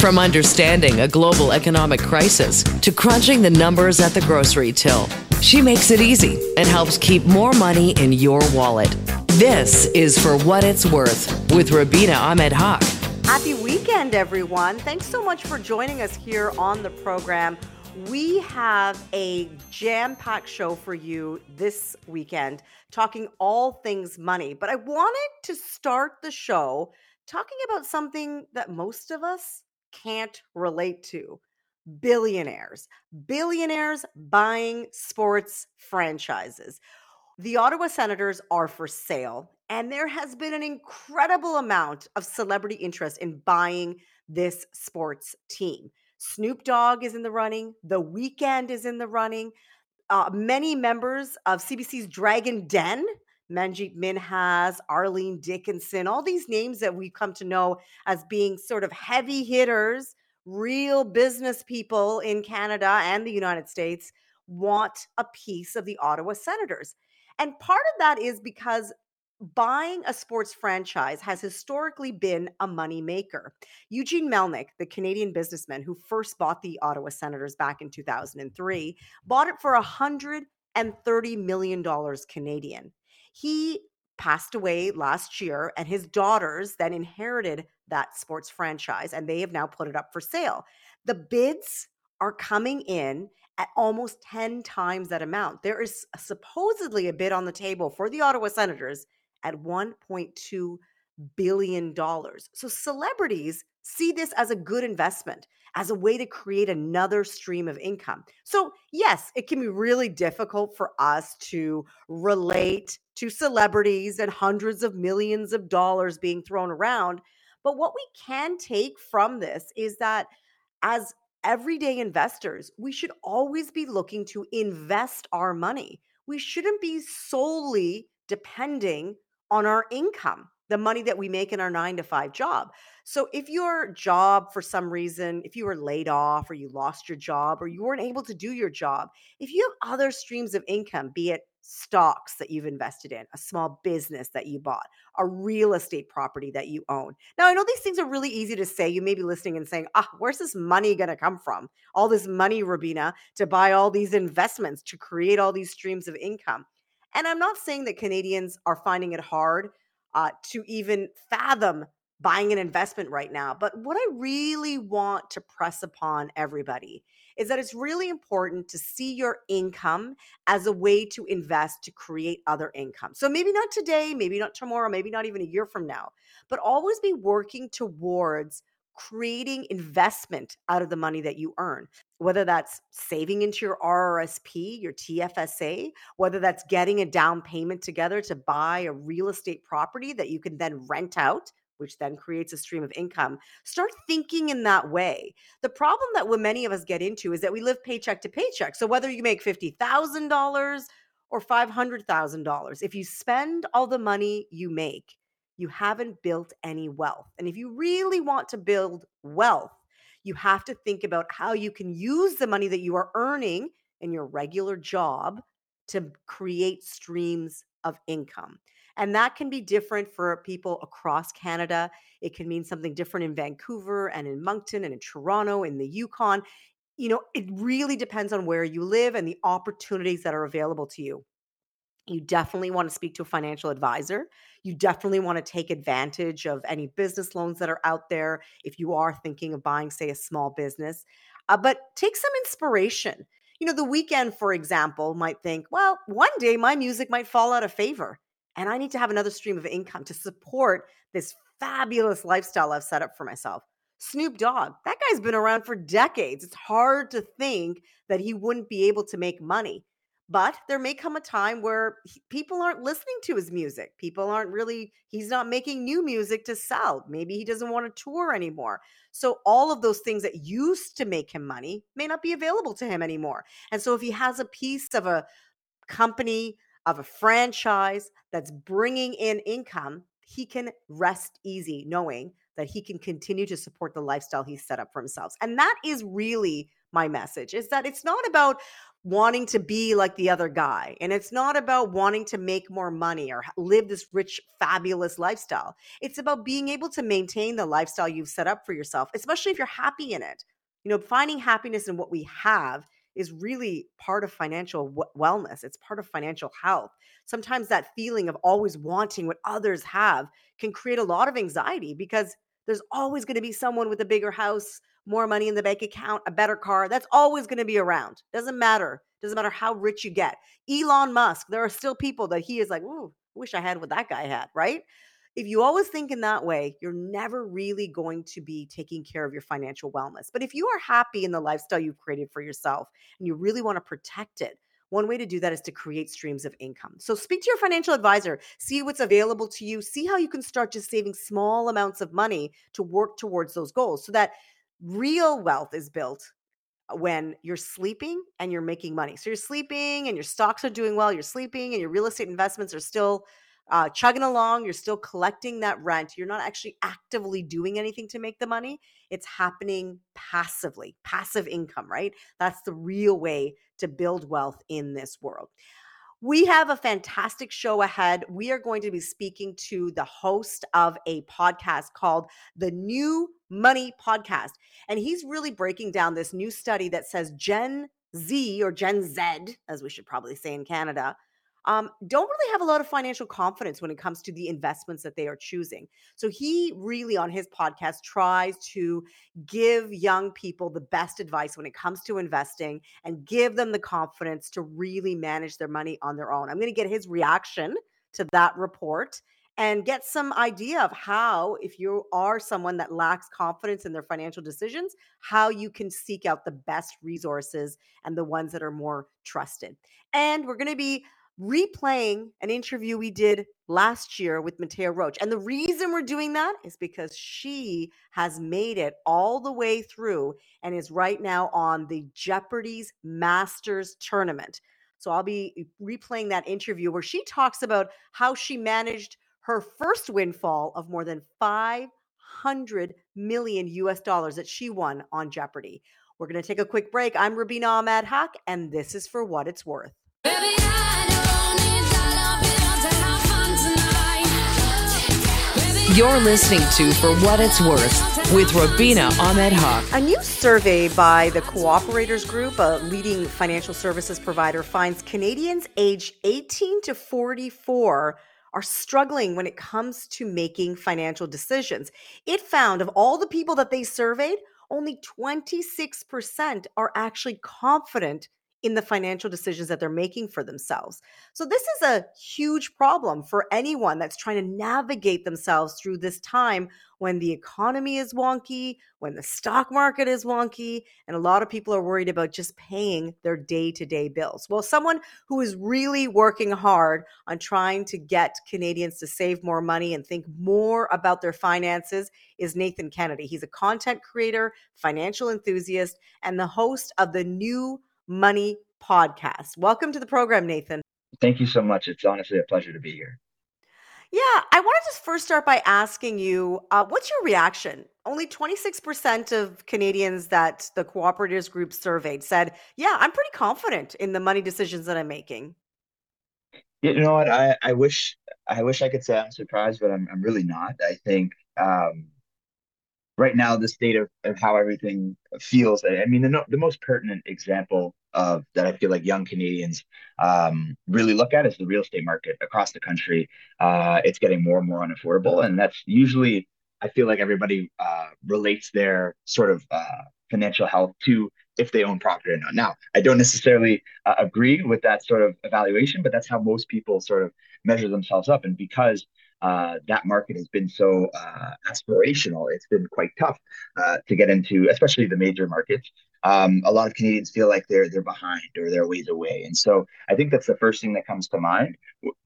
From understanding a global economic crisis to crunching the numbers at the grocery till, she makes it easy and helps keep more money in your wallet. This is For What It's Worth with Rubina Ahmed Haq. Happy weekend, everyone. Thanks so much for joining us here on the program. We have a jam packed show for you this weekend, talking all things money. But I wanted to start the show talking about something that most of us can't relate to billionaires. Billionaires buying sports franchises. The Ottawa Senators are for sale, and there has been an incredible amount of celebrity interest in buying this sports team. Snoop Dogg is in the running, The Weeknd is in the running. Uh, many members of CBC's Dragon Den Manjit Minhas, Arlene Dickinson, all these names that we've come to know as being sort of heavy hitters, real business people in Canada and the United States want a piece of the Ottawa Senators. And part of that is because buying a sports franchise has historically been a money maker. Eugene Melnyk, the Canadian businessman who first bought the Ottawa Senators back in 2003, bought it for 130 million dollars Canadian. He passed away last year, and his daughters then inherited that sports franchise, and they have now put it up for sale. The bids are coming in at almost 10 times that amount. There is supposedly a bid on the table for the Ottawa Senators at 1.2 billion dollars. So celebrities see this as a good investment, as a way to create another stream of income. So, yes, it can be really difficult for us to relate to celebrities and hundreds of millions of dollars being thrown around. But what we can take from this is that as everyday investors, we should always be looking to invest our money. We shouldn't be solely depending on our income the money that we make in our nine to five job. So if your job, for some reason, if you were laid off or you lost your job or you weren't able to do your job, if you have other streams of income, be it stocks that you've invested in, a small business that you bought, a real estate property that you own. Now, I know these things are really easy to say. You may be listening and saying, ah, where's this money going to come from? All this money, Rubina, to buy all these investments, to create all these streams of income. And I'm not saying that Canadians are finding it hard uh, to even fathom buying an investment right now. But what I really want to press upon everybody is that it's really important to see your income as a way to invest to create other income. So maybe not today, maybe not tomorrow, maybe not even a year from now, but always be working towards creating investment out of the money that you earn, whether that's saving into your RRSP, your TFSA, whether that's getting a down payment together to buy a real estate property that you can then rent out. Which then creates a stream of income. Start thinking in that way. The problem that many of us get into is that we live paycheck to paycheck. So, whether you make $50,000 or $500,000, if you spend all the money you make, you haven't built any wealth. And if you really want to build wealth, you have to think about how you can use the money that you are earning in your regular job to create streams of income. And that can be different for people across Canada. It can mean something different in Vancouver and in Moncton and in Toronto, in the Yukon. You know, it really depends on where you live and the opportunities that are available to you. You definitely want to speak to a financial advisor. You definitely want to take advantage of any business loans that are out there if you are thinking of buying, say, a small business. Uh, but take some inspiration. You know, the Weeknd, for example, might think, well, one day my music might fall out of favor, and I need to have another stream of income to support this fabulous lifestyle I've set up for myself. Snoop Dogg, that guy's been around for decades. It's hard to think that he wouldn't be able to make money. But there may come a time where he, people aren't listening to his music. People aren't really, he's not making new music to sell. Maybe he doesn't want to tour anymore. So all of those things that used to make him money may not be available to him anymore. And so if he has a piece of a company, of a franchise that's bringing in income, he can rest easy knowing that he can continue to support the lifestyle he's set up for himself. And that is really my message is that it's not about wanting to be like the other guy. And it's not about wanting to make more money or live this rich, fabulous lifestyle. It's about being able to maintain the lifestyle you've set up for yourself, especially if you're happy in it. You know, finding happiness in what we have is really part of financial wellness. It's part of financial health. Sometimes that feeling of always wanting what others have can create a lot of anxiety because there's always going to be someone with a bigger house, more money in the bank account, a better car. That's always going to be around. Doesn't matter. Doesn't matter how rich you get. Elon Musk, there are still people that he is like, ooh, wish I had what that guy had, right? If you always think in that way, you're never really going to be taking care of your financial wellness. But if you are happy in the lifestyle you've created for yourself and you really want to protect it, one way to do that is to create streams of income. So speak to your financial advisor, see what's available to you, see how you can start just saving small amounts of money to work towards those goals so that real wealth is built uh, when you're sleeping and you're making money. So you're sleeping and your stocks are doing well, you're sleeping and your real estate investments are still uh, chugging along, you're still collecting that rent. You're not actually actively doing anything to make the money. It's happening passively, passive income, right? That's the real way to build wealth in this world. We have a fantastic show ahead. We are going to be speaking to the host of a podcast called The New Money Podcast. And he's really breaking down this new study that says Gen Z or Gen Z, as we should probably say in Canada, um, don't really have a lot of financial confidence when it comes to the investments that they are choosing. So he really, on his podcast, tries to give young people the best advice when it comes to investing and give them the confidence to really manage their money on their own. I'm going to get his reaction to that report and get some idea of how, if you are someone that lacks confidence in their financial decisions, how you can seek out the best resources and the ones that are more trusted. And we're going to be replaying an interview we did last year with Mattea Roach. And the reason we're doing that is because she has made it all the way through and is right now on the Jeopardy's Masters tournament. So I'll be replaying that interview where she talks about how she managed her first windfall of more than 500 million US dollars that she won on Jeopardy. We're going to take a quick break. I'm Rubina Ahmed Haq, and this is for what it's worth. Baby, You're listening to For What It's Worth with Rubina Ahmed Haq. A new survey by the Cooperators Group, a leading financial services provider, finds Canadians aged 18 to 44 are struggling when it comes to making financial decisions. It found of all the people that they surveyed, only 26% are actually confident in the financial decisions that they're making for themselves. So, this is a huge problem for anyone that's trying to navigate themselves through this time when the economy is wonky, when the stock market is wonky, and a lot of people are worried about just paying their day to day bills. Well, someone who is really working hard on trying to get Canadians to save more money and think more about their finances is Nathan Kennedy. He's a content creator, financial enthusiast, and the host of the new Money podcast. Welcome to the program, Nathan. Thank you so much. It's honestly a pleasure to be here. Yeah, I want to just first start by asking you uh, what's your reaction? Only 26% of Canadians that the Cooperators group surveyed said, Yeah, I'm pretty confident in the money decisions that I'm making. You know what? I, I wish I wish I could say I'm surprised, but I'm, I'm really not. I think um, right now the state of, of how everything feels. I mean the, the most pertinent example of that i feel like young canadians um, really look at is the real estate market across the country. Uh, it's getting more and more unaffordable and that's usually i feel like everybody uh, relates their sort of uh, financial health to if they own property or not. Now i don't necessarily uh, agree with that sort of evaluation but that's how most people sort of measure themselves up. And because uh, that market has been so uh, aspirational. It's been quite tough uh, to get into, especially the major markets. Um, a lot of Canadians feel like they're they're behind or they're ways away, and so I think that's the first thing that comes to mind.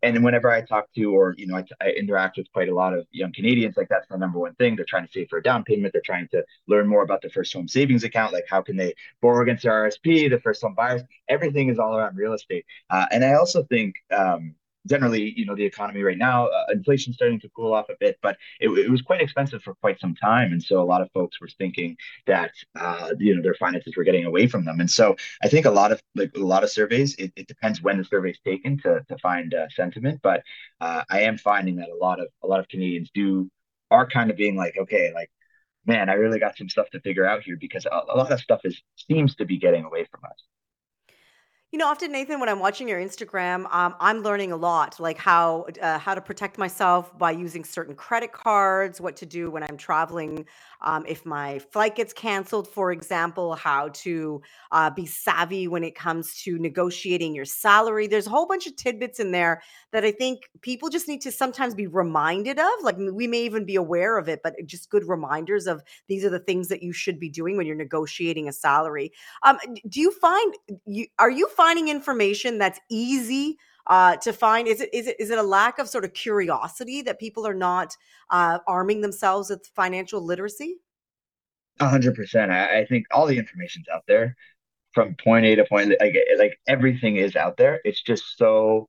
And whenever I talk to or you know I, I interact with quite a lot of young Canadians, like that's the number one thing. They're trying to save for a down payment. They're trying to learn more about the first home savings account, like how can they borrow against their RSP, the first home buyers. Everything is all around real estate, uh, and I also think. Um, generally, you know, the economy right now, uh, inflation's starting to cool off a bit, but it, it, was quite expensive for quite some time, and so a lot of folks were thinking that uh, you know their finances were getting away from them, and so I think a lot of like a lot of surveys, it, it depends when the survey is taken to to find uh, sentiment, but uh, I am finding that a lot of a lot of Canadians do are kind of being like, okay, like man, I really got some stuff to figure out here because a, a lot of stuff is seems to be getting away from us. You know, often Nathan, when I'm watching your Instagram, um, I'm learning a lot, like how uh, how to protect myself by using certain credit cards, what to do when I'm traveling, um, if my flight gets canceled, for example, how to uh, be savvy when it comes to negotiating your salary. There's a whole bunch of tidbits in there that I think people just need to sometimes be reminded of. Like we may even be aware of it, but just good reminders of these are the things that you should be doing when you're negotiating a salary. Um, do you find you are you information that's easy? uh, to find is it is it is it a lack of sort of curiosity that people are not uh, arming themselves with financial literacy? Hundred percent. I think all the information's out there from point A to point like like everything is out there. It's just so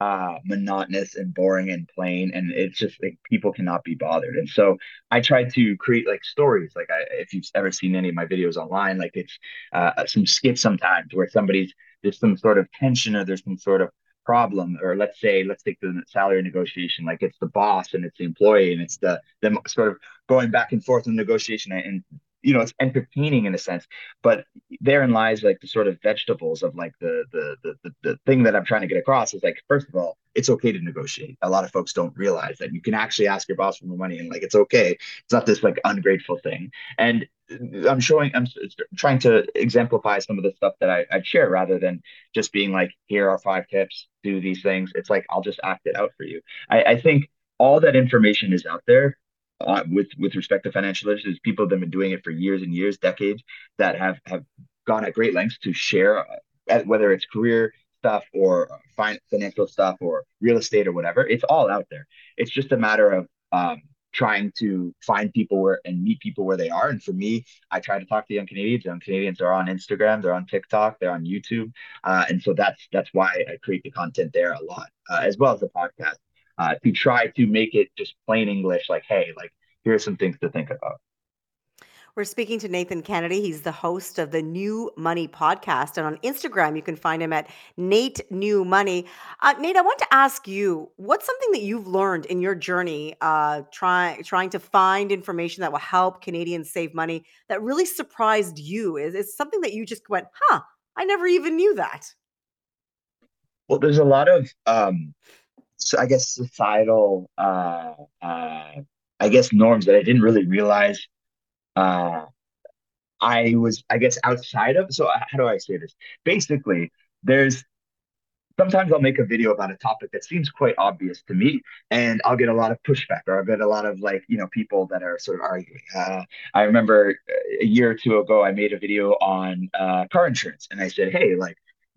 uh monotonous and boring and plain and it's just like people cannot be bothered. And so i try to create like stories. Like I, if you've ever seen any of my videos online like it's uh some skits sometimes where somebody's there's some sort of tension or there's some sort of problem or let's say let's take the salary negotiation. Like it's the boss and it's the employee and it's the them sort of going back and forth in negotiation and you know it's entertaining in a sense but therein lies like the sort of vegetables of like the, the the the the thing that i'm trying to get across is like first of all it's okay to negotiate. A lot of folks don't realize that you can actually ask your boss for more money and like it's okay. It's not this like ungrateful thing. And i'm showing i'm trying to exemplify some of the stuff that I, i share rather than just being like here are five tips. Do these things. It's like i'll just act it out for you. I, I think all that information is out there uh, with with respect to financial literacy. people that have been doing it for years and years, decades, that have have gone at great lengths to share, uh, whether it's career stuff or financial stuff or real estate or whatever. It's all out there. It's just a matter of um, trying to find people where and meet people where they are. And for me, I try to talk to young Canadians. Young Canadians are on Instagram, they're on TikTok, they're on YouTube, uh, and so that's that's why I create the content there a lot, uh, as well as the podcast uh, to try to make it just plain English, like, hey, like, here's some things to think about. We're speaking to Nathan Kennedy. He's the host of the New Money podcast. And on Instagram, you can find him at Nate New Money. Uh, Nate, I want to ask you what's something that you've learned in your journey uh, try, trying to find information that will help Canadians save money that really surprised you? Is it something that you just went, huh, I never even knew that? Well, there's a lot of um, I guess societal uh, uh, I guess norms that I didn't really realize uh, I was I guess outside of. So uh, how do I say this? Basically, there's sometimes I'll make a video about a topic that seems quite obvious to me, and I'll get a lot of pushback, or I'll get a lot of like you know people that are sort of arguing. Uh, I remember a year or two ago, I made a video on uh, car insurance, and I said, hey, like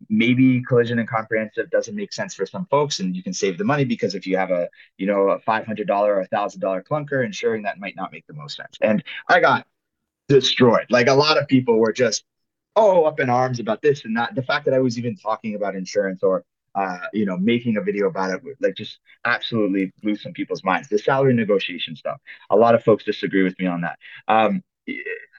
maybe collision and comprehensive doesn't make sense for some folks and you can save the money because if you have a you know a $500 or a $1000 clunker insuring that might not make the most sense and i got destroyed like a lot of people were just oh up in arms about this and that the fact that i was even talking about insurance or uh, you know, making a video about it, like just absolutely blew some people's minds. The salary negotiation stuff. A lot of folks disagree with me on that. Um,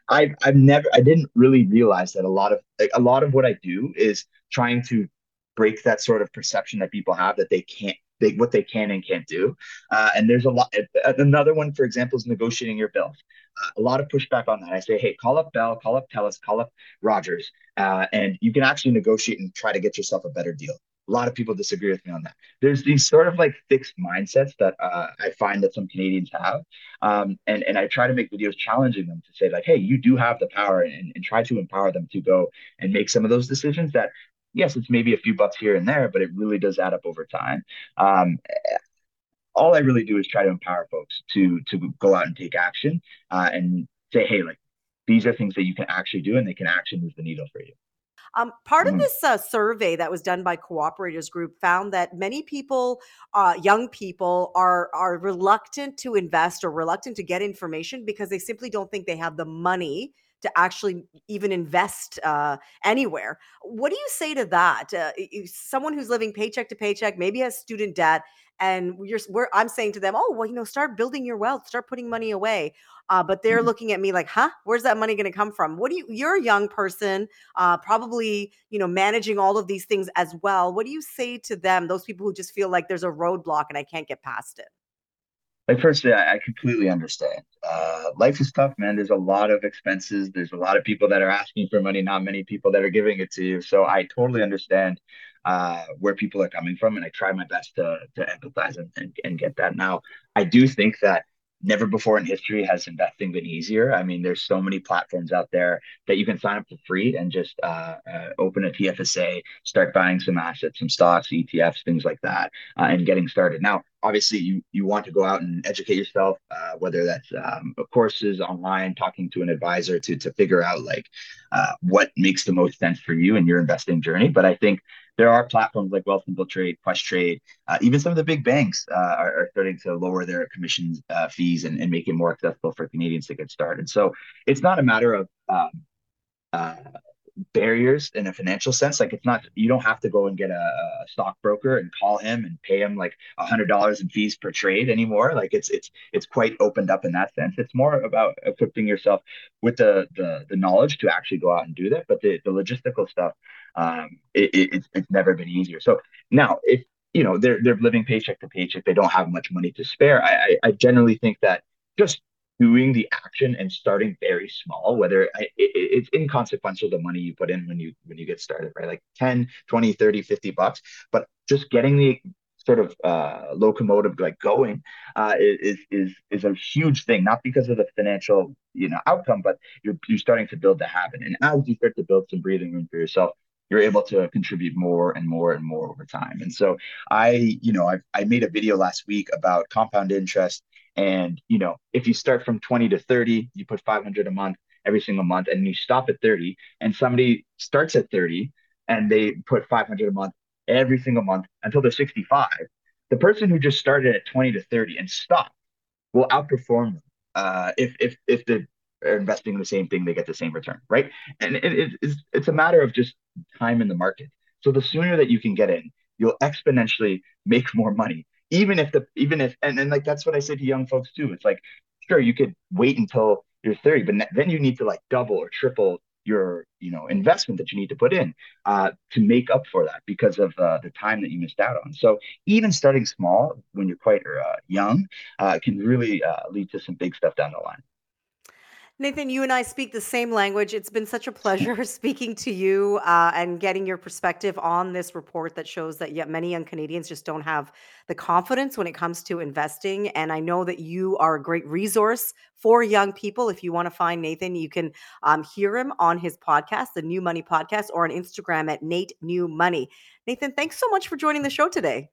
I've I've never I didn't really realize that a lot of like, a lot of what I do is trying to break that sort of perception that people have that they can't they what they can and can't do. Uh, and there's a lot. Another one, for example, is negotiating your bills. Uh, a lot of pushback on that. I say, hey, call up Bell, call up Telus, call up Rogers, uh, and you can actually negotiate and try to get yourself a better deal. A lot of people disagree with me on that. There's these sort of like fixed mindsets that uh, I find that some Canadians have, um, and and I try to make videos challenging them to say like, hey, you do have the power, and, and try to empower them to go and make some of those decisions that yes, it's maybe a few bucks here and there, but it really does add up over time. Um, all I really do is try to empower folks to to go out and take action uh, and say, hey, like these are things that you can actually do, and they can actually move the needle for you. Um, part of this uh, survey that was done by Cooperators Group found that many people, uh, young people, are are reluctant to invest or reluctant to get information because they simply don't think they have the money to actually even invest uh, anywhere. What do you say to that? Uh, someone who's living paycheck to paycheck, maybe has student debt, and you're, I'm saying to them, oh, well, you know, start building your wealth, start putting money away. Uh, but they're mm-hmm. looking at me like, huh, where's that money going to come from? What do you, you're a young person, uh, probably, you know, managing all of these things as well. What do you say to them, those people who just feel like there's a roadblock and I can't get past it? Like firstly I, I completely understand. Uh, life is tough man. There's a lot of expenses. There's a lot of people that are asking for money not many people that are giving it to you. So i totally understand uh, where people are coming from and i try my best to, to empathize and, and, and get that. Now i do think that never before in history has investing been easier. I mean, there's so many platforms out there that you can sign up for free and just uh, uh, open a TFSA, start buying some assets, some stocks, ETFs, things like that, uh, and getting started. Now, obviously, you you want to go out and educate yourself, uh, whether that's um, courses online, talking to an advisor to to figure out like uh, what makes the most sense for you in your investing journey. But I think there are platforms like Wealthsimple Trade, Questrade, uh, even some of the big banks uh, are, are, starting to lower their commission uh, fees and, and make it more accessible for Canadians to get started. So it's not a matter of um, uh, barriers in a financial sense. Like it's not you don't have to go and get a, a stockbroker and call him and pay him like a hundred dollars in fees per trade anymore. Like it's it's it's quite opened up in that sense. It's more about equipping yourself with the the, the knowledge to actually go out and do that. But the, the logistical stuff, um, it, it, it's it's never been easier. So now if you know they're they're living paycheck to paycheck, they don't have much money to spare. I I, I generally think that just doing the action and starting very small whether it, it's inconsequential the money you put in when you when you get started right? Like 10 20 30 50 bucks but just getting the sort of uh, locomotive like going uh, is is is a huge thing not because of the financial you know outcome but you're you're starting to build the habit. And as you start to build some breathing room for yourself you're able to contribute more and more and more over time. And so i you know i i made a video last week about compound interest and, you know, if you start from 20 to 30, you put 500 a month every single month and you stop at 30 and somebody starts at 30 and they put 500 a month every single month until they're 65, the person who just started at 20 to 30 and stopped will outperform them. Uh, if, if, if they're investing in the same thing, they get the same return, right? And it, it, it's, it's a matter of just time in the market. So the sooner that you can get in, you'll exponentially make more money even if the even if and, and like that's what I say to young folks too. It's like sure you could wait until you're 30, but then you need to like double or triple your you know investment that you need to put in uh, to make up for that because of uh, the time that you missed out on. So even starting small when you're quite uh, young uh, can really uh, lead to some big stuff down the line. Nathan, you and I speak the same language. It's been such a pleasure speaking to you uh, and getting your perspective on this report that shows that yet many young Canadians just don't have the confidence when it comes to investing. And I know that you are a great resource for young people. If you want to find Nathan, you can um, hear him on his podcast, the New Money Podcast, or on Instagram at Nate New Money. Nathan, thanks so much for joining the show today.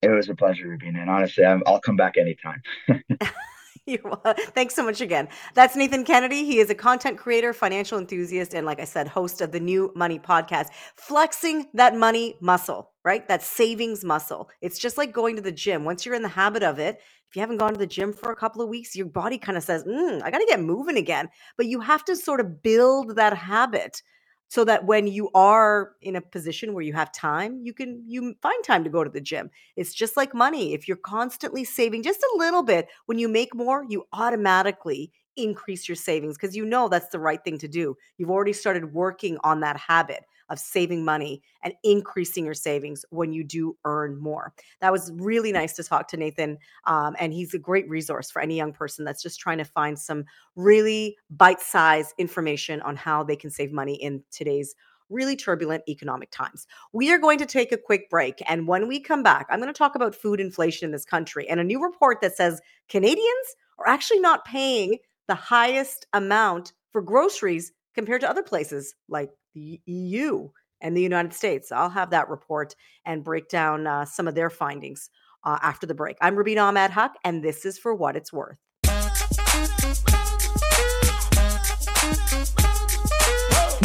It was a pleasure, Rubina. And honestly, i will come back anytime. Thanks so much again. That's Nathan Kennedy. He is a content creator, financial enthusiast, and like I said, host of the New Money Podcast, flexing that money muscle, right? That savings muscle. It's just like going to the gym. Once you're in the habit of it, if you haven't gone to the gym for a couple of weeks, your body kind of says, mm, I got to get moving again. But you have to sort of build that habit so that when you are in a position where you have time you can you find time to go to the gym. It's just like money. If you're constantly saving just a little bit when you make more you automatically increase your savings because you know that's the right thing to do. You've already started working on that habit of saving money and increasing your savings when you do earn more. That was really nice to talk to Nathan. Um, and he's a great resource for any young person that's just trying to find some really bite sized information on how they can save money in today's really turbulent economic times. We are going to take a quick break. And when we come back, I'm going to talk about food inflation in this country and a new report that says Canadians are actually not paying the highest amount for groceries compared to other places like the EU and the United States. I'll have that report and break down uh, some of their findings uh, after the break. I'm Rubina Ahmed Haq, and this is For What It's Worth.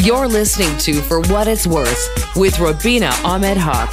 You're listening to For What It's Worth with Rubina Ahmed Haq.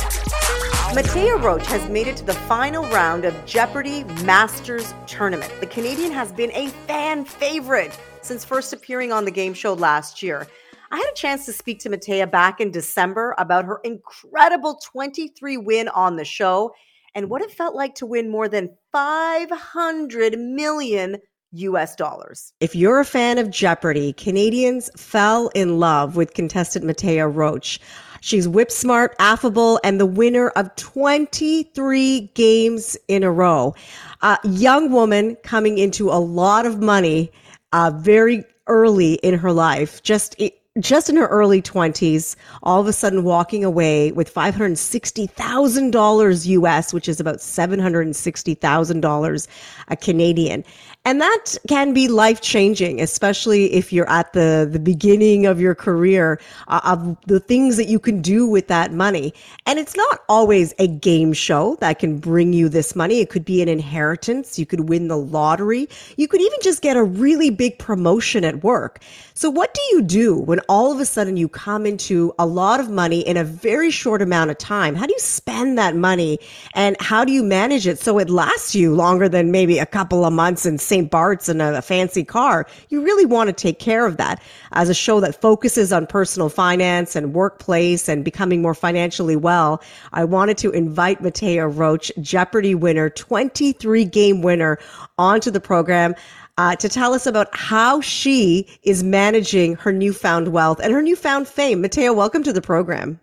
Mattea Roach has made it to the final round of Jeopardy Masters Tournament. The Canadian has been a fan favorite since first appearing on the game show last year. I had a chance to speak to Mattea back in December about her incredible 23 win on the show and what it felt like to win more than 500 million US dollars. If you're a fan of Jeopardy, Canadians fell in love with contestant Mattea Roach. She's whip smart, affable, and the winner of 23 games in a row. A young woman coming into a lot of money uh, very early in her life, just just in her early 20s, all of a sudden walking away with $560,000 US, which is about $760,000 a uh, Canadian. And that can be life changing, especially if you're at the, the beginning of your career uh, of the things that you can do with that money. And it's not always a game show that can bring you this money. It could be an inheritance. You could win the lottery. You could even just get a really big promotion at work. So what do you do when all of a sudden you come into a lot of money in a very short amount of time? How do you spend that money and how do you manage it so it lasts you longer than maybe a couple of months and St. Bart's in a, a fancy car, you really want to take care of that. As a show that focuses on personal finance and workplace and becoming more financially well, I wanted to invite Mattea Roach, Jeopardy winner, 23 game winner, onto the program. Uh, to tell us about how she is managing her newfound wealth and her newfound fame. Mattea, welcome to the program.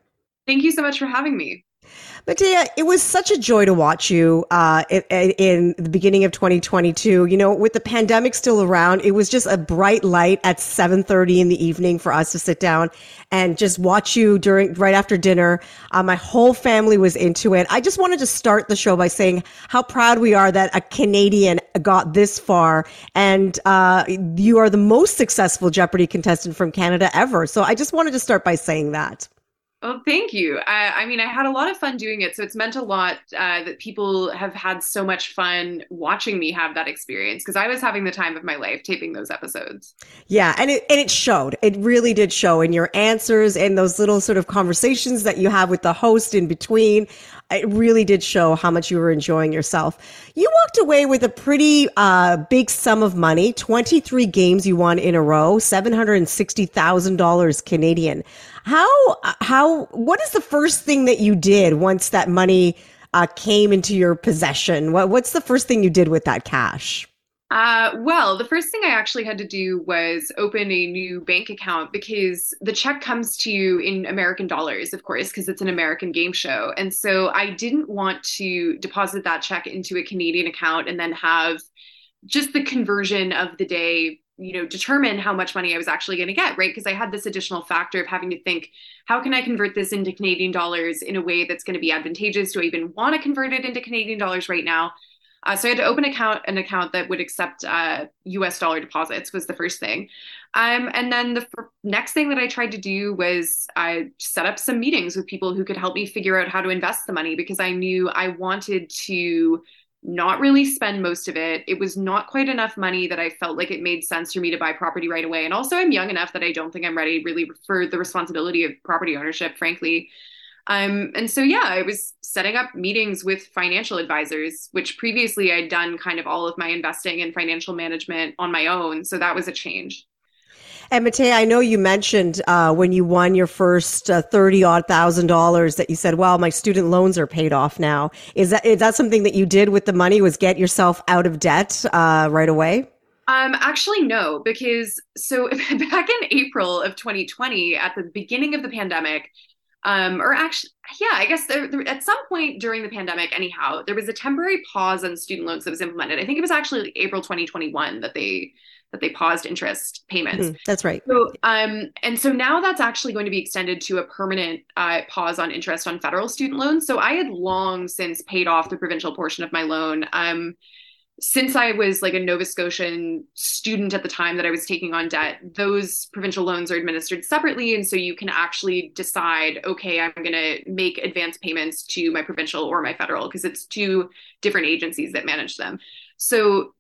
Thank you so much for having me. Mattea, it was such a joy to watch you uh, in, in, the beginning of 2022. You know, with the pandemic still around, it was just a bright light at 7:30 in the evening for us to sit down and just watch you during right after dinner. Uh, my whole family was into it. I just wanted to start the show by saying how proud we are that a Canadian got this far, and uh, you are the most successful Jeopardy contestant from Canada ever. So I just wanted to start by saying that. Oh, thank you. I, I, mean, I had a lot of fun doing it. So it's meant a lot uh, that people have had so much fun watching me have that experience because I was having the time of my life taping those episodes. Yeah. And it, and it showed. It really did show in your answers and those little sort of conversations that you have with the host in between it really did show how much you were enjoying yourself. You walked away with a pretty uh, big sum of money 23 games you won in a row, $760,000 Canadian. How, how, what is the first thing that you did once that money uh, came into your possession? What, what's the first thing you did with that cash? Uh, well, the first thing I actually had to do was open a new bank account because the check comes to you in American dollars, of course, because it's an American game show. And so I didn't want to deposit that check into a Canadian account and then have just the conversion of the day you know determine how much money i was actually going to get right? Because i had this additional factor of having to think how can i convert this into canadian dollars in a way that's going to be advantageous? Do i even want to convert it into canadian dollars right now? Uh, so I had to open account an account that would accept uh, U.S. dollar deposits was the first thing, um, and then the f- next thing that I tried to do was I set up some meetings with people who could help me figure out how to invest the money because I knew I wanted to not really spend most of it. It was not quite enough money that I felt like it made sense for me to buy property right away, and also I'm young enough that I don't think I'm ready really for the responsibility of property ownership, frankly. Um, and so, yeah, I was setting up meetings with financial advisors, which previously I'd done kind of all of my investing and financial management on my own. So that was a change. And Mattea, I know you mentioned uh, when you won your first uh, thirty odd thousand dollars that you said, "Well, my student loans are paid off now." Is that is that something that you did with the money? Was get yourself out of debt uh, right away? Um, actually, no, because so back in April of 2020, at the beginning of the pandemic, um, or actually, yeah, I guess there, there, at some point during the pandemic, anyhow, there was a temporary pause on student loans that was implemented. I think it was actually April 2021 that they that they paused interest payments. Mm, that's right. So, um, and so now that's actually going to be extended to a permanent uh, pause on interest on federal student loans. So I had long since paid off the provincial portion of my loan. Um, since I was like a Nova Scotian student at the time that I was taking on debt, those provincial loans are administered separately. And so you can actually decide, okay, I'm going to make advance payments to my provincial or my federal because it's two different agencies that manage them. So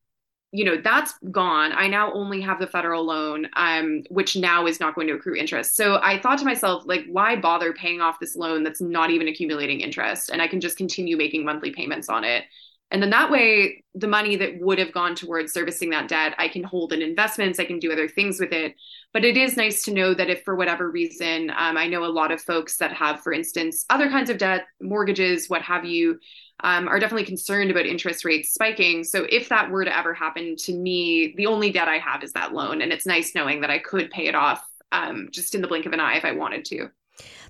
you know that's gone. I now only have the federal loan um, which now is not going to accrue interest. So i thought to myself like why bother paying off this loan that's not even accumulating interest? And i can just continue making monthly payments on it. And then that way the money that would have gone towards servicing that debt i can hold in investments i can do other things with it but it is nice to know that if for whatever reason um, i know a lot of folks that have for instance other kinds of debt mortgages what have you um, are definitely concerned about interest rates spiking. So if that were to ever happen to me, the only debt I have is that loan, and it's nice knowing that I could pay it off um, just in the blink of an eye if I wanted to.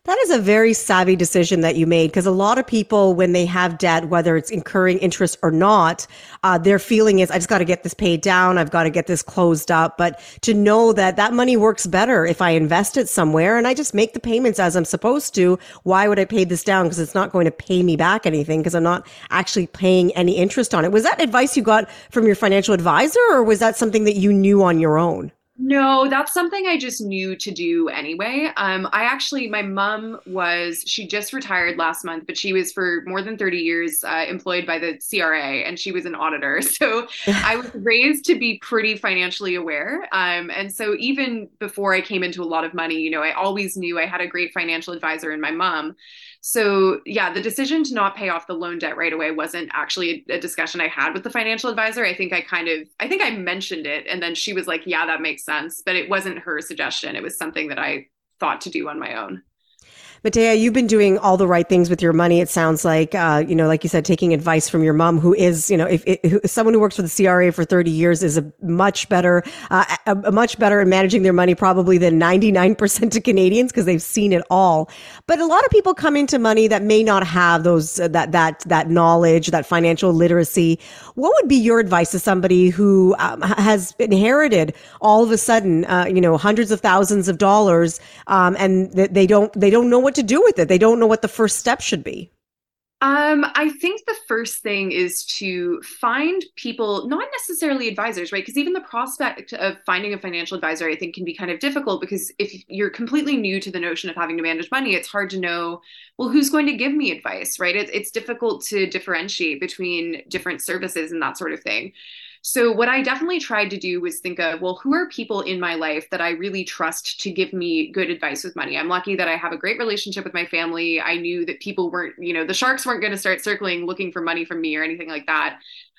That is a very savvy decision that you made because a lot of people, when they have debt, whether it's incurring interest or not, uh, their feeling is, I just got to get this paid down. I've got to get this closed up. But to know that that money works better if I invest it somewhere and I just make the payments as I'm supposed to, why would I pay this down? Because it's not going to pay me back anything because I'm not actually paying any interest on it. Was that advice you got from your financial advisor or was that something that you knew on your own? No, that's something I just knew to do anyway. Um, I actually, my mom was, she just retired last month, but she was for more than 30 years uh, employed by the CRA and she was an auditor. So I was raised to be pretty financially aware. Um, and so even before I came into a lot of money, you know, I always knew I had a great financial advisor in my mom. So, yeah, the decision to not pay off the loan debt right away wasn't actually a, a, discussion I had with the financial advisor. I think I kind of, I think I mentioned it and then she was like, yeah, that makes sense. But it wasn't her suggestion. It was something that I thought to do on my own. Mattea, you've been doing all the right things with your money. It sounds like, uh, you know, like you said, taking advice from your mom, who is, you know, if, if someone who works for the CRA for 30 years is a much better, uh, a, a much better at managing their money probably than 99% of Canadians because they've seen it all. But a lot of people come into money that may not have those, uh, that, that, that knowledge, that financial literacy. What would be your advice to somebody who um, has inherited all of a sudden, uh, you know, hundreds of thousands of dollars, um, and they don't, they don't know what to do with it. They don't know what the first step should be. Um, I think the first thing is to find people, not necessarily advisors, right? Because even the prospect of finding a financial advisor, I think, can be kind of difficult because if you're completely new to the notion of having to manage money, it's hard to know, well, who's going to give me advice, right? It, it's difficult to differentiate between different services and that sort of thing. So, what I definitely tried to do was think of, well, who are people in my life that I really trust to give me good advice with money? I'm lucky that I have a great relationship with my family. I knew that people weren't, you know, the sharks weren't going to start circling looking for money from me or anything like that.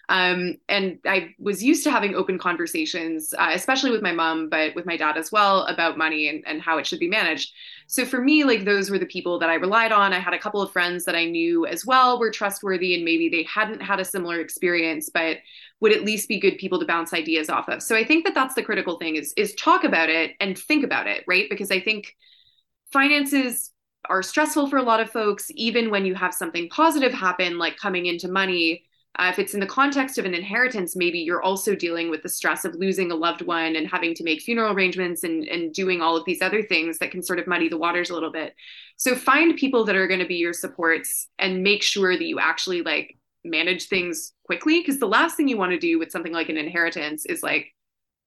Um, and I was used to having open conversations, uh, especially with my mom, but with my dad as well, about money and, and how it should be managed. So for me, like those were the people that I relied on. I had a couple of friends that I knew as well were trustworthy, and maybe they hadn't had a similar experience, but would at least be good people to bounce ideas off of. So I think that that's the critical thing is is talk about it and think about it, right? Because I think finances are stressful for a lot of folks even when you have something positive happen like coming into money uh, if it's in the context of an inheritance, maybe you're also dealing with the stress of losing a loved one and having to make funeral arrangements and, and doing all of these other things that can sort of muddy the waters a little bit. So find people that are going to be your supports and make sure that you actually like manage things quickly. Because the last thing you want to do with something like an inheritance is like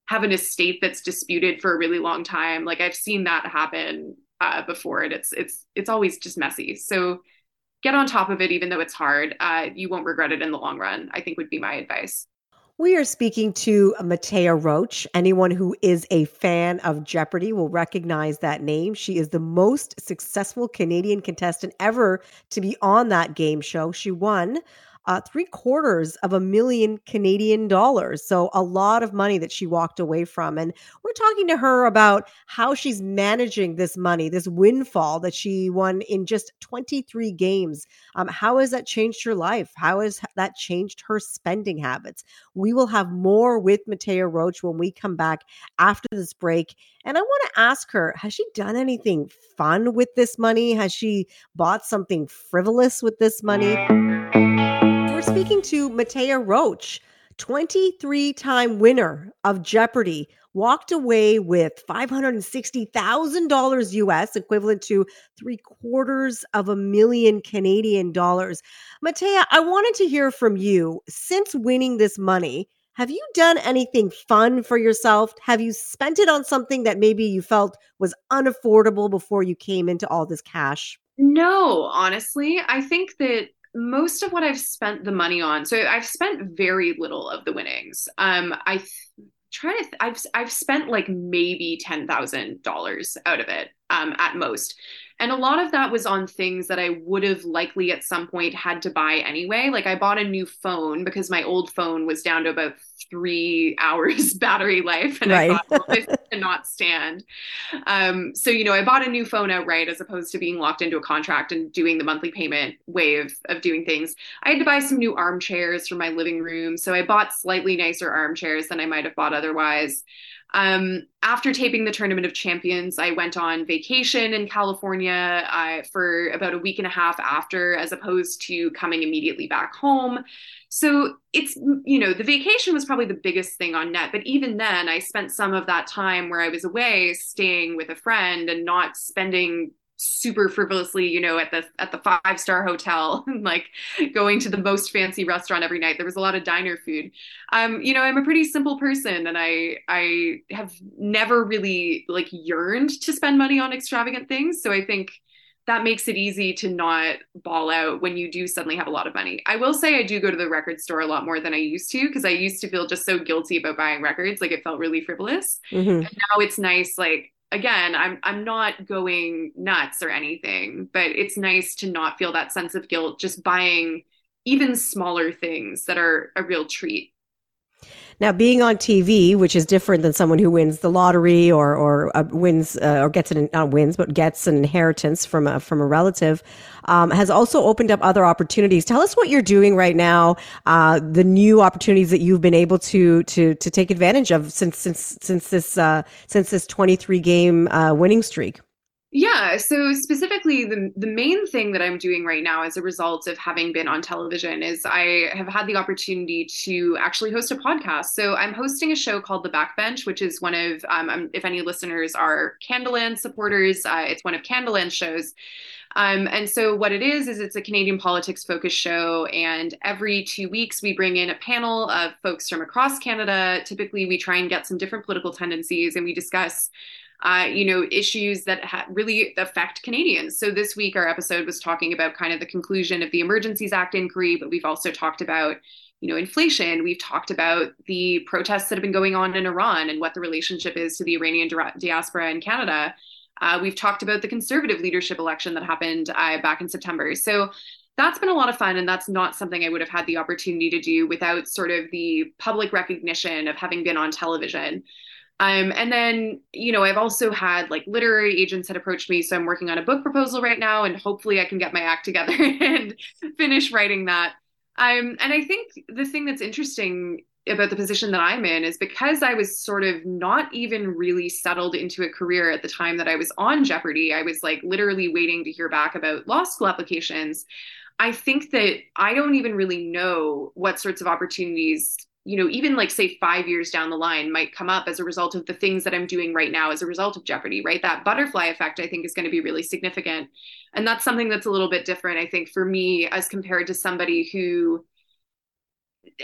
have an estate that's disputed for a really long time. Like I've seen that happen uh, before, and it's it's it's always just messy. So get on top of it, even though it's hard. Uh, you won't regret it in the long run, I think would be my advice. We are speaking to Mattea Roach. Anyone who is a fan of Jeopardy will recognize that name. She is the most successful Canadian contestant ever to be on that game show. She won uh, three quarters of a million Canadian dollars. So a lot of money that she walked away from. And we're talking to her about how she's managing this money, this windfall that she won in just 23 games. Um, how has that changed her life? How has that changed her spending habits? We will have more with Mattea Roach when we come back after this break. And I want to ask her, has she done anything fun with this money? Has she bought something frivolous with this money? Speaking to Mattea Roach, 23 time winner of Jeopardy, walked away with $560,000 US, equivalent to three quarters of a million Canadian dollars. Mattea, I wanted to hear from you. Since winning this money, have you done anything fun for yourself? Have you spent it on something that maybe you felt was unaffordable before you came into all this cash? No, honestly, I think that most of what I've spent the money on, so I've spent very little of the winnings. Um, I th- try to, th- I've I've spent like maybe ten thousand dollars out of it, um, at most. And a lot of that was on things that I would have likely at some point had to buy anyway. Like I bought a new phone because my old phone was down to about three hours battery life. And right. I thought, well, this cannot stand. Um, so, you know, I bought a new phone outright as opposed to being locked into a contract and doing the monthly payment way of, of doing things. I had to buy some new armchairs for my living room. So I bought slightly nicer armchairs than I might have bought otherwise. Um, after taping the Tournament of Champions, I went on vacation in California uh, for about a week and a half after, as opposed to coming immediately back home. So it's, you know, the vacation was probably the biggest thing on net. But even then, I spent some of that time where I was away staying with a friend and not spending super frivolously, you know, at the at the five star hotel and like going to the most fancy restaurant every night. There was a lot of diner food. Um, you know, I'm a pretty simple person and I I have never really like yearned to spend money on extravagant things. So I think that makes it easy to not ball out when you do suddenly have a lot of money. I will say I do go to the record store a lot more than I used to because I used to feel just so guilty about buying records. Like it felt really frivolous. Mm-hmm. And now it's nice, like again, I'm I'm not going nuts or anything, but it's nice to not feel that sense of guilt just buying even smaller things that are a real treat. Now, being on TV, which is different than someone who wins the lottery or or uh, wins uh, or gets an not wins but gets an inheritance from a from a relative, um, has also opened up other opportunities. Tell us what you're doing right now, uh, the new opportunities that you've been able to to to take advantage of since since since this uh, since this 23 game uh, winning streak. Yeah, so specifically the the main thing that I'm doing right now as a result of having been on television is I have had the opportunity to actually host a podcast. So I'm hosting a show called The Backbench, which is one of um, um if any listeners are Canadaland supporters, uh, it's one of Canadaland's shows. Um, and so what it is is it's a Canadian politics focused show, and every two weeks we bring in a panel of folks from across Canada. Typically, we try and get some different political tendencies, and we discuss uh, you know, issues that ha- really affect Canadians. So this week, our episode was talking about kind of the conclusion of the Emergencies Act inquiry, but we've also talked about, you know, inflation. We've talked about the protests that have been going on in Iran and what the relationship is to the Iranian di- diaspora in Canada. Uh, we've talked about the conservative leadership election that happened uh, back in September. So that's been a lot of fun and that's not something i would have had the opportunity to do without sort of the public recognition of having been on television um, and then, you know, I've also had like literary agents that approached me. So I'm working on a book proposal right now, and hopefully I can get my act together and finish writing that. Um, and I think the thing that's interesting about the position that I'm in is because I was sort of not even really settled into a career at the time that I was on Jeopardy. I was like literally waiting to hear back about law school applications. I think that I don't even really know what sorts of opportunities you know, even like say five years down the line might come up as a result of the things that I'm doing right now as a result of Jeopardy, right? That butterfly effect, I think, is going to be really significant. And that's something that's a little bit different, I think, for me as compared to somebody who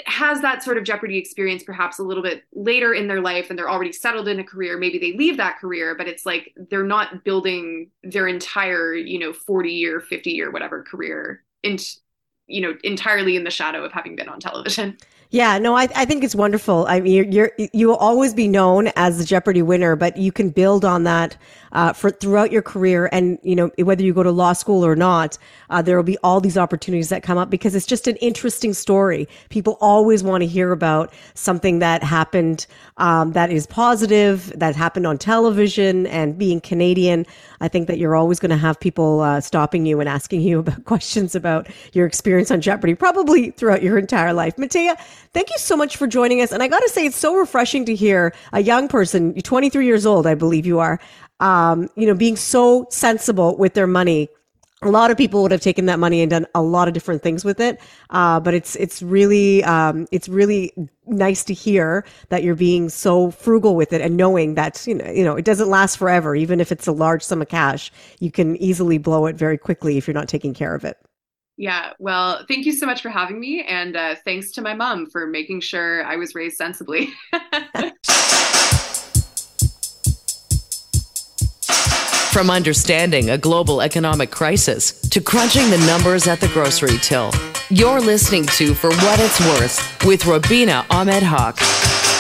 has that sort of Jeopardy experience perhaps a little bit later in their life and they're already settled in a career. Maybe they leave that career, but it's like they're not building their entire, you know, 40 year, 50 year, whatever career in, you know, entirely in the shadow of having been on television. Yeah, no, I, I think it's wonderful. I mean, you're, you're, you will always be known as the Jeopardy winner, but you can build on that uh, for throughout your career. And you know, whether you go to law school or not, uh, there will be all these opportunities that come up because it's just an interesting story. People always want to hear about something that happened um, that is positive, that happened on television, and being Canadian. I think that you're always going to have people uh, stopping you and asking you about questions about your experience on Jeopardy, probably throughout your entire life. Mattea, thank you so much for joining us. And I got to say, it's so refreshing to hear a young person, 23 years old, I believe you are, um, you know, being so sensible with their money. A lot of people would have taken that money and done a lot of different things with it, uh, but it's it's really um, it's really nice to hear that you're being so frugal with it and knowing that you know you know it doesn't last forever. Even if it's a large sum of cash, you can easily blow it very quickly if you're not taking care of it. Yeah, well, thank you so much for having me. And uh, thanks to my mom for making sure I was raised sensibly. From understanding a global economic crisis to crunching the numbers at the grocery till, you're listening to For What It's Worth with Rubina Ahmed Haq.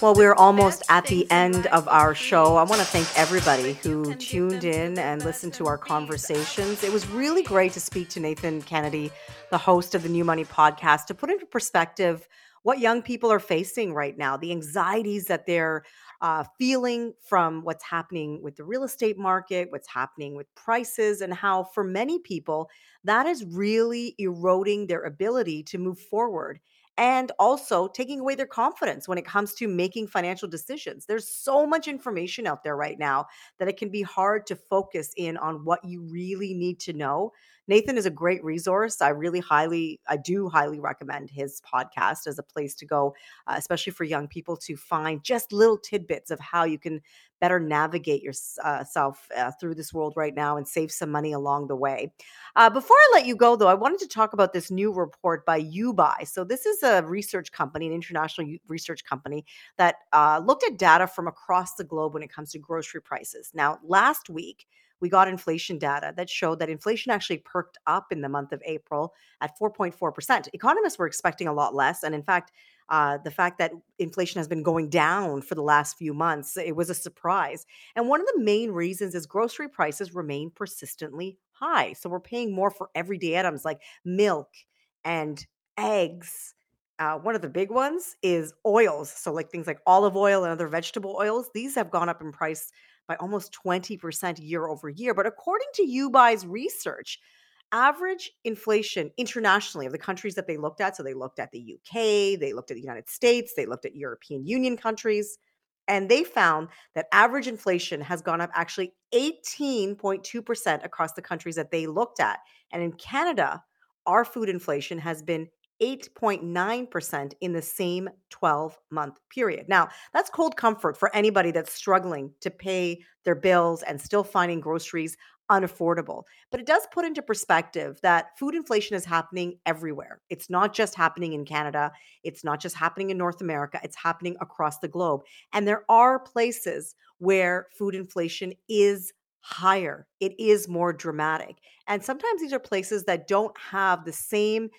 Well, we're almost at the end of our show. I want to thank everybody who tuned in and listened to our conversations. It was really great to speak to Nathan Kennedy, the host of the New Money podcast, to put into perspective what young people are facing right now, the anxieties that they're uh, feeling from what's happening with the real estate market, what's happening with prices, and how for many people that is really eroding their ability to move forward and also taking away their confidence when it comes to making financial decisions. There's so much information out there right now that it can be hard to focus in on what you really need to know. Nathan is a great resource. I really highly, I do highly recommend his podcast as a place to go, uh, especially for young people to find just little tidbits of how you can better navigate yourself uh, uh, through this world right now and save some money along the way. Uh, before I let you go, though, I wanted to talk about this new report by UBI. So, this is a research company, an international research company that uh, looked at data from across the globe when it comes to grocery prices. Now, last week, we got inflation data that showed that inflation actually perked up in the month of April at 4.4%. Economists were expecting a lot less. And in fact, uh, the fact that inflation has been going down for the last few months, it was a surprise. And one of the main reasons is grocery prices remain persistently high. So we're paying more for everyday items like milk and eggs. Uh, one of the big ones is oils. So, like things like olive oil and other vegetable oils, these have gone up in price by almost 20% year over year. But according to UBI's research, average inflation internationally of the countries that they looked at. So they looked at the UK, they looked at the United States, they looked at European Union countries, and they found that average inflation has gone up actually 18.2% across the countries that they looked at. And in Canada, our food inflation has been 8.9% in the same 12 month period. Now, that's cold comfort for anybody that's struggling to pay their bills and still finding groceries unaffordable. But it does put into perspective that food inflation is happening everywhere. It's not just happening in Canada, it's not just happening in North America, it's happening across the globe. And there are places where food inflation is higher, it is more dramatic. And sometimes these are places that don't have the same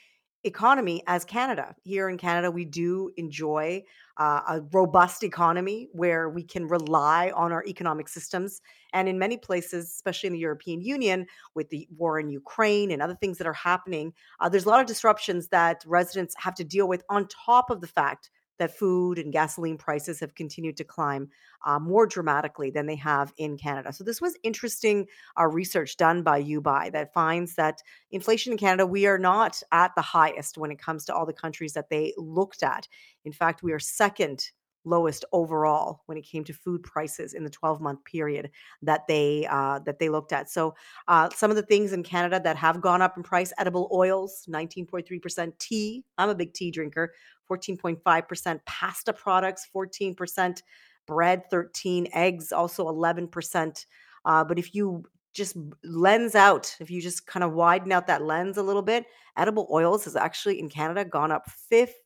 economy as Canada. Here in Canada, we do enjoy uh, a robust economy where we can rely on our economic systems. And in many places, especially in the European Union, with the war in Ukraine and other things that are happening, uh, there's a lot of disruptions that residents have to deal with on top of the fact that food and gasoline prices have continued to climb uh, more dramatically than they have in Canada. So this was interesting uh, research done by UBI that finds that inflation in Canada we are not at the highest when it comes to all the countries that they looked at. In fact, we are second lowest overall when it came to food prices in the 12 month period that they uh, that they looked at. So uh, some of the things in Canada that have gone up in price: edible oils, 19.3%; tea. I'm a big tea drinker. 14.5%; pasta products, 14%; bread, 13; eggs, also 11%. Uh, but if you just lens out, if you just kind of widen out that lens a little bit, edible oils has actually in Canada gone up 50%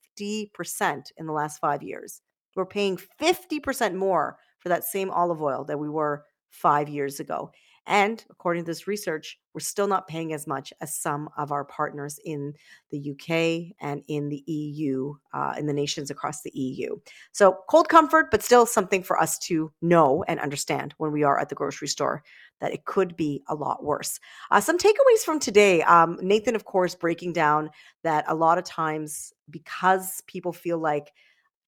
in the last five years. We're paying 50% more for that same olive oil that we were five years ago. And according to this research, we're still not paying as much as some of our partners in the UK and in the EU, uh, in the nations across the EU. So, cold comfort, but still something for us to know and understand when we are at the grocery store that it could be a lot worse. Uh, some takeaways from today um, Nathan, of course, breaking down that a lot of times because people feel like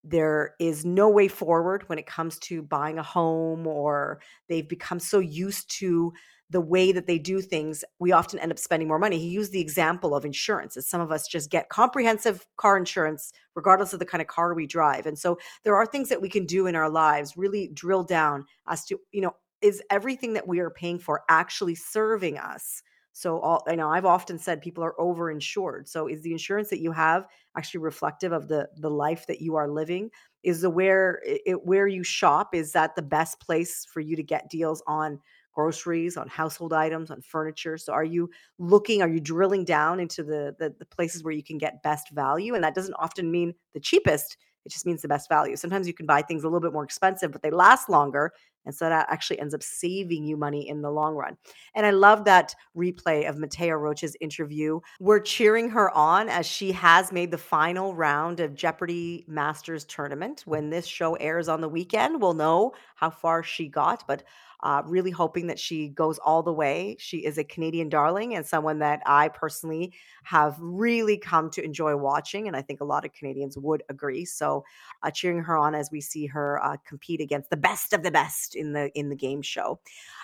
there is no way forward when it comes to buying a home or they've become so used to the way that they do things we often end up spending more money. He used the example of insurance as some of us just get comprehensive car insurance regardless of the kind of car we drive. And so there are things that we can do in our lives really drill down as to you know is everything that we are paying for actually serving us so all I know I've often said people are overinsured. So is the insurance that you have actually reflective of the the life that you are living? Is the where it, where you shop is that the best place for you to get deals on groceries, on household items, on furniture? So are you looking are you drilling down into the the, the places where you can get best value and that doesn't often mean the cheapest. It just means the best value. Sometimes you can buy things a little bit more expensive but they last longer And so that actually ends up saving you money in the long run. And I love that replay of Mattea Roach's interview. We're cheering her on as she has made the final round of Jeopardy Masters tournament. When this show airs on the weekend, we'll know how far she got. But uh, really hoping that she goes all the way. She is a Canadian darling and someone that I personally have really come to enjoy watching, and I think a lot of Canadians would agree. So, uh, cheering her on as we see her uh, compete against the best of the best in the in the game show,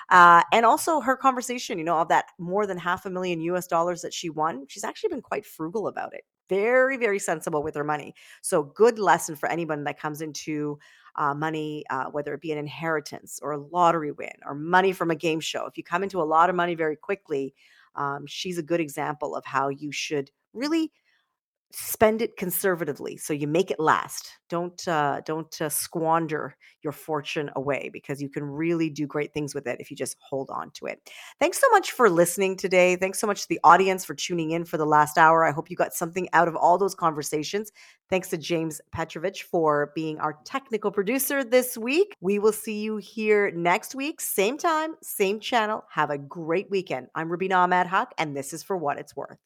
uh, and also her conversation. You know, of that more than half a million U.S. dollars that she won, she's actually been quite frugal about it. Very, very sensible with her money. So, good lesson for anyone that comes into uh, money, uh, whether it be an inheritance or a lottery win or money from a game show. If you come into a lot of money very quickly, um, she's a good example of how you should really spend it conservatively so you make it last. Don't uh, don't uh, squander your fortune away because you can really do great things with it if you just hold on to it. Thanks so much for listening today. Thanks so much to the audience for tuning in for the last hour. I hope you got something out of all those conversations. Thanks to james petrovich for being our technical producer this week. We will see you here next week same time same channel. Have a great weekend. I'm rubina ahmed haq and this is for what it's worth